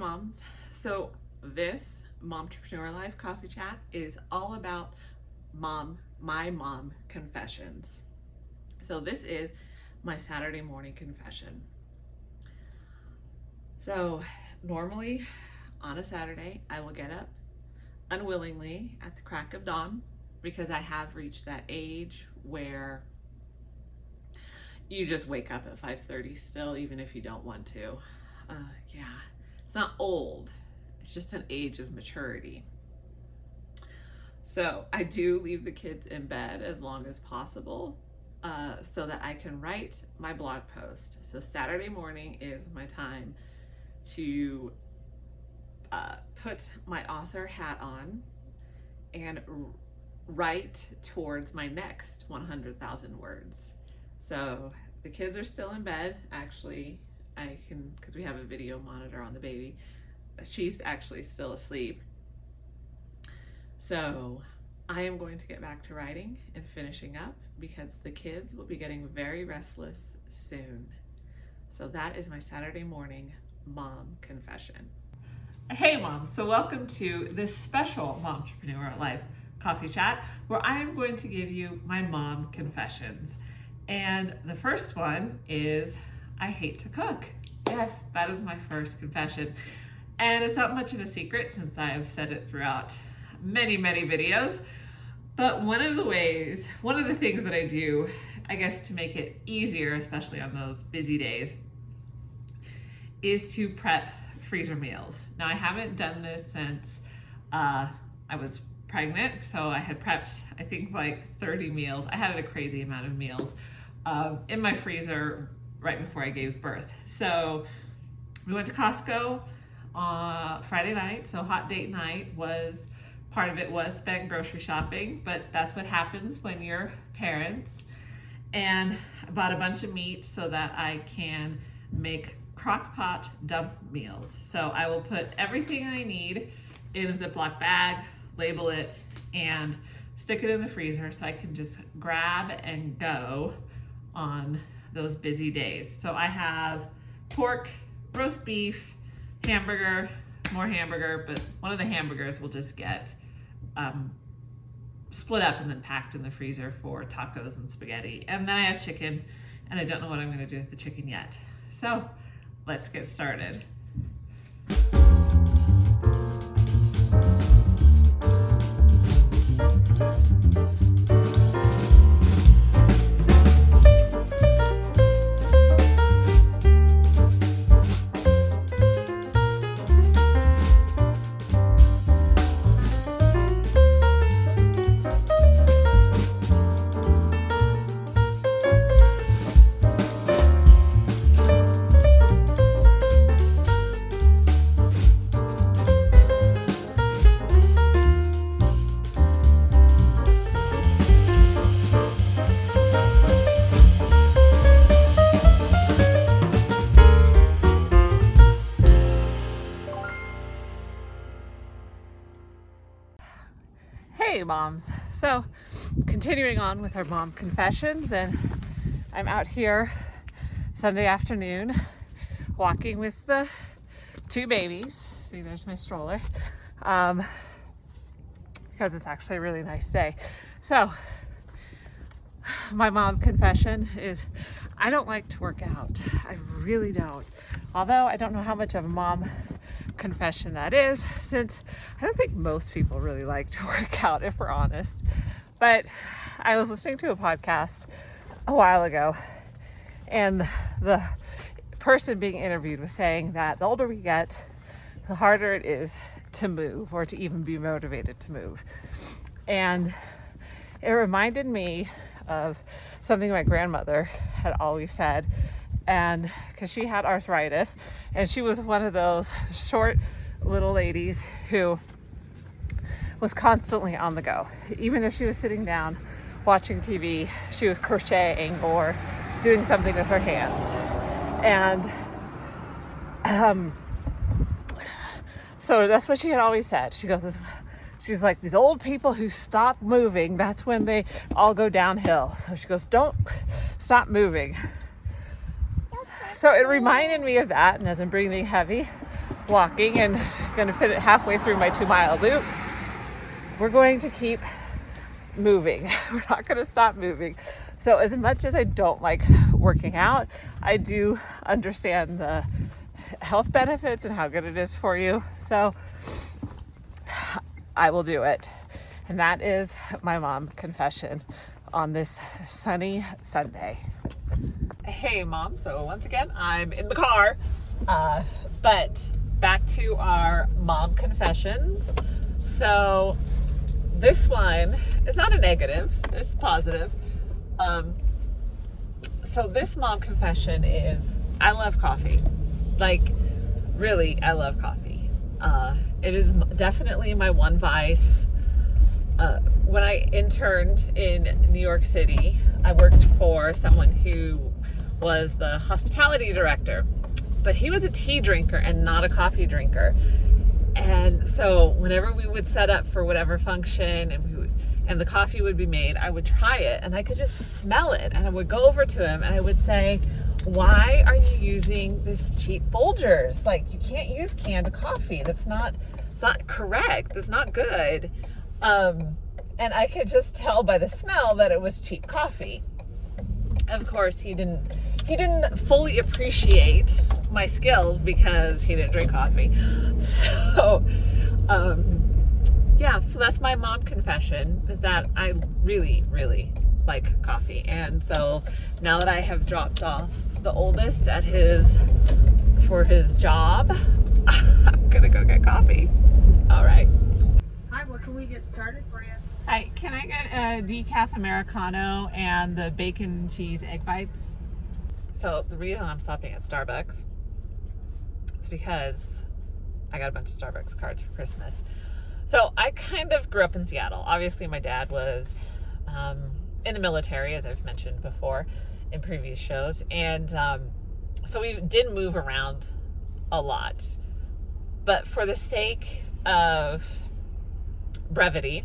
moms. So this Mompreneur Life Coffee Chat is all about mom, my mom confessions. So this is my Saturday morning confession. So normally on a Saturday, I will get up unwillingly at the crack of dawn because I have reached that age where you just wake up at 5.30 still even if you don't want to uh, yeah it's not old it's just an age of maturity so i do leave the kids in bed as long as possible uh, so that i can write my blog post so saturday morning is my time to uh, put my author hat on and write towards my next 100,000 words. So the kids are still in bed. Actually, I can, because we have a video monitor on the baby, she's actually still asleep. So I am going to get back to writing and finishing up because the kids will be getting very restless soon. So that is my Saturday morning mom confession. Hey mom, so welcome to this special Momtrepreneur Life coffee chat where I am going to give you my mom confessions. And the first one is I hate to cook. Yes, that is my first confession. And it's not much of a secret since I have said it throughout many, many videos. But one of the ways, one of the things that I do, I guess to make it easier, especially on those busy days, is to prep freezer meals. Now, I haven't done this since uh, I was pregnant, so I had prepped, I think, like 30 meals. I had a crazy amount of meals um, in my freezer right before I gave birth. So we went to Costco uh, Friday night, so hot date night was part of it was spent grocery shopping, but that's what happens when you're parents. And I bought a bunch of meat so that I can make crock pot dump meals. So I will put everything I need in a Ziploc bag, label it, and stick it in the freezer so I can just grab and go on those busy days. So I have pork, roast beef, hamburger, more hamburger, but one of the hamburgers will just get um, split up and then packed in the freezer for tacos and spaghetti. And then I have chicken, and I don't know what I'm gonna do with the chicken yet. So let's get started. Moms. So continuing on with our mom confessions and I'm out here Sunday afternoon walking with the two babies. See there's my stroller. Um, because it's actually a really nice day. So my mom confession is I don't like to work out. I really don't. Although I don't know how much of a mom confession that is, since I don't think most people really like to work out, if we're honest. But I was listening to a podcast a while ago, and the person being interviewed was saying that the older we get, the harder it is to move or to even be motivated to move. And it reminded me of something my grandmother had always said and because she had arthritis and she was one of those short little ladies who was constantly on the go. Even if she was sitting down watching tv she was crocheting or doing something with her hands. And um, so that's what she had always said. She goes she's like these old people who stop moving that's when they all go downhill. So she goes don't stop moving so it reminded me of that and as i'm breathing heavy walking and gonna fit it halfway through my two mile loop. We're going to keep moving. We're not gonna stop moving. So as much as I don't like working out, I do understand the health benefits and how good it is for you. So I will do it. And that is my mom confession on this sunny Sunday. Hey, mom. So, once again, I'm in the car. Uh, but back to our mom confessions. So, this one is not a negative, it's positive. Um, so, this mom confession is I love coffee. Like, really, I love coffee. Uh, it is definitely my one vice. Uh, when I interned in New York City, I worked for someone who was the hospitality director, but he was a tea drinker and not a coffee drinker. And so whenever we would set up for whatever function and we would, and the coffee would be made, I would try it and I could just smell it. And I would go over to him and I would say, why are you using this cheap Folgers? Like you can't use canned coffee. That's not, it's not correct. That's not good. Um, and I could just tell by the smell that it was cheap coffee. Of course, he didn't he didn't fully appreciate my skills because he didn't drink coffee. So, um, yeah, so that's my mom confession is that I really, really like coffee. And so now that I have dropped off the oldest at his for his job, I'm gonna go get coffee. All right. Hi, what can we get started for you? Hi, can I get a decaf Americano and the bacon cheese egg bites? So the reason I'm stopping at Starbucks is because I got a bunch of Starbucks cards for Christmas. So I kind of grew up in Seattle. Obviously, my dad was um, in the military, as I've mentioned before in previous shows, and um, so we did move around a lot. But for the sake of brevity,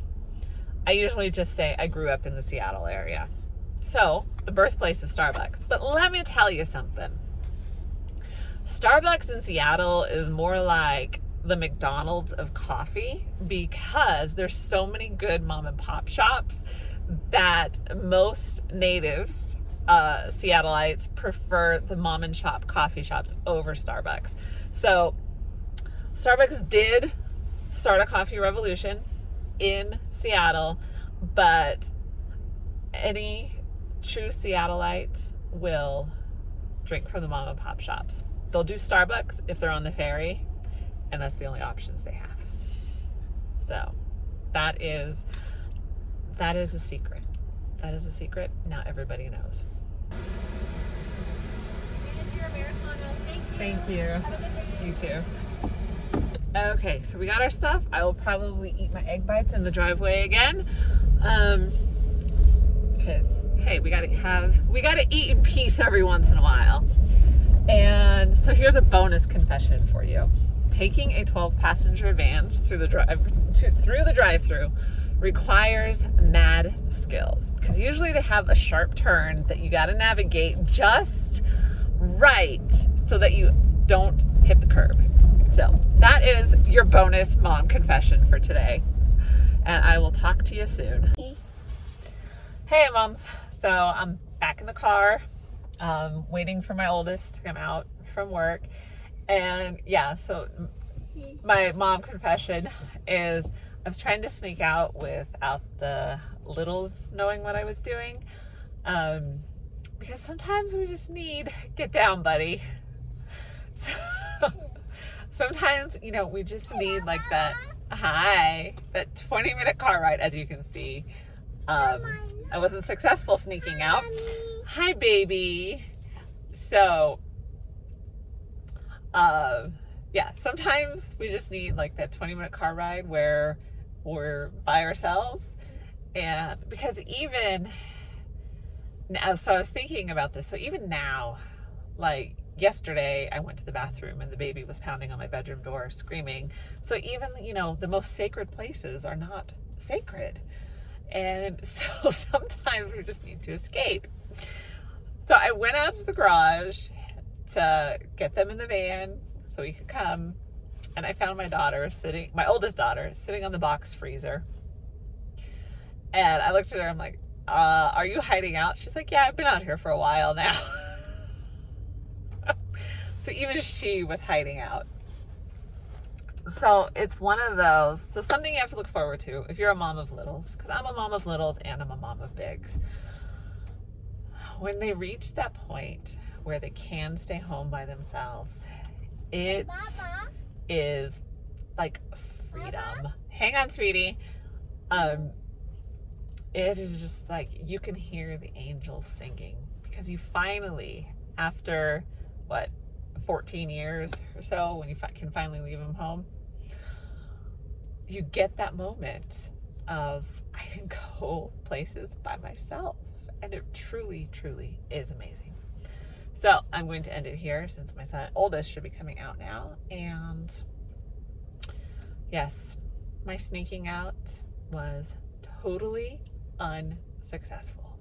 I usually just say I grew up in the Seattle area. So, the birthplace of Starbucks. But let me tell you something Starbucks in Seattle is more like the McDonald's of coffee because there's so many good mom and pop shops that most natives, uh, Seattleites, prefer the mom and shop coffee shops over Starbucks. So, Starbucks did start a coffee revolution in Seattle, but any true Seattleites will drink from the mom and pop shops. They'll do Starbucks if they're on the ferry, and that's the only options they have. So that is that is a secret. That is a secret. Now everybody knows. Thank you. You too. Okay, so we got our stuff. I will probably eat my egg bites in the driveway again. Um, because hey, we gotta have we gotta eat in peace every once in a while. And so here's a bonus confession for you. Taking a 12 passenger van through the drive through the drive-through requires mad skills because usually they have a sharp turn that you got to navigate just right so that you don't hit the curb. So that is your bonus mom confession for today. And I will talk to you soon. Hey, moms. So I'm back in the car, um, waiting for my oldest to come out from work. And yeah, so my mom confession is I was trying to sneak out without the littles knowing what I was doing. Um, because sometimes we just need get down, buddy. So, sometimes, you know, we just need like that hi, that 20 minute car ride, as you can see. Um, I wasn't successful sneaking out. Hi, baby. So, uh, yeah, sometimes we just need like that 20 minute car ride where we're by ourselves. And because even now, so I was thinking about this. So even now, like yesterday, I went to the bathroom and the baby was pounding on my bedroom door screaming. So even, you know, the most sacred places are not sacred. And so sometimes we just need to escape. So I went out to the garage to get them in the van so we could come. and I found my daughter sitting, my oldest daughter, sitting on the box freezer. And I looked at her, I'm like, uh, Are you hiding out? She's like, Yeah, I've been out here for a while now. so even she was hiding out. So it's one of those. So something you have to look forward to if you're a mom of littles, because I'm a mom of littles and I'm a mom of bigs. When they reach that point where they can stay home by themselves, it is like freedom. Mama? Hang on, sweetie. Um, it is just like you can hear the angels singing because you finally, after what, 14 years or so, when you can finally leave them home, you get that moment of I can go places by myself. And it truly, truly is amazing. So I'm going to end it here since my son oldest should be coming out now. And yes, my sneaking out was totally unsuccessful.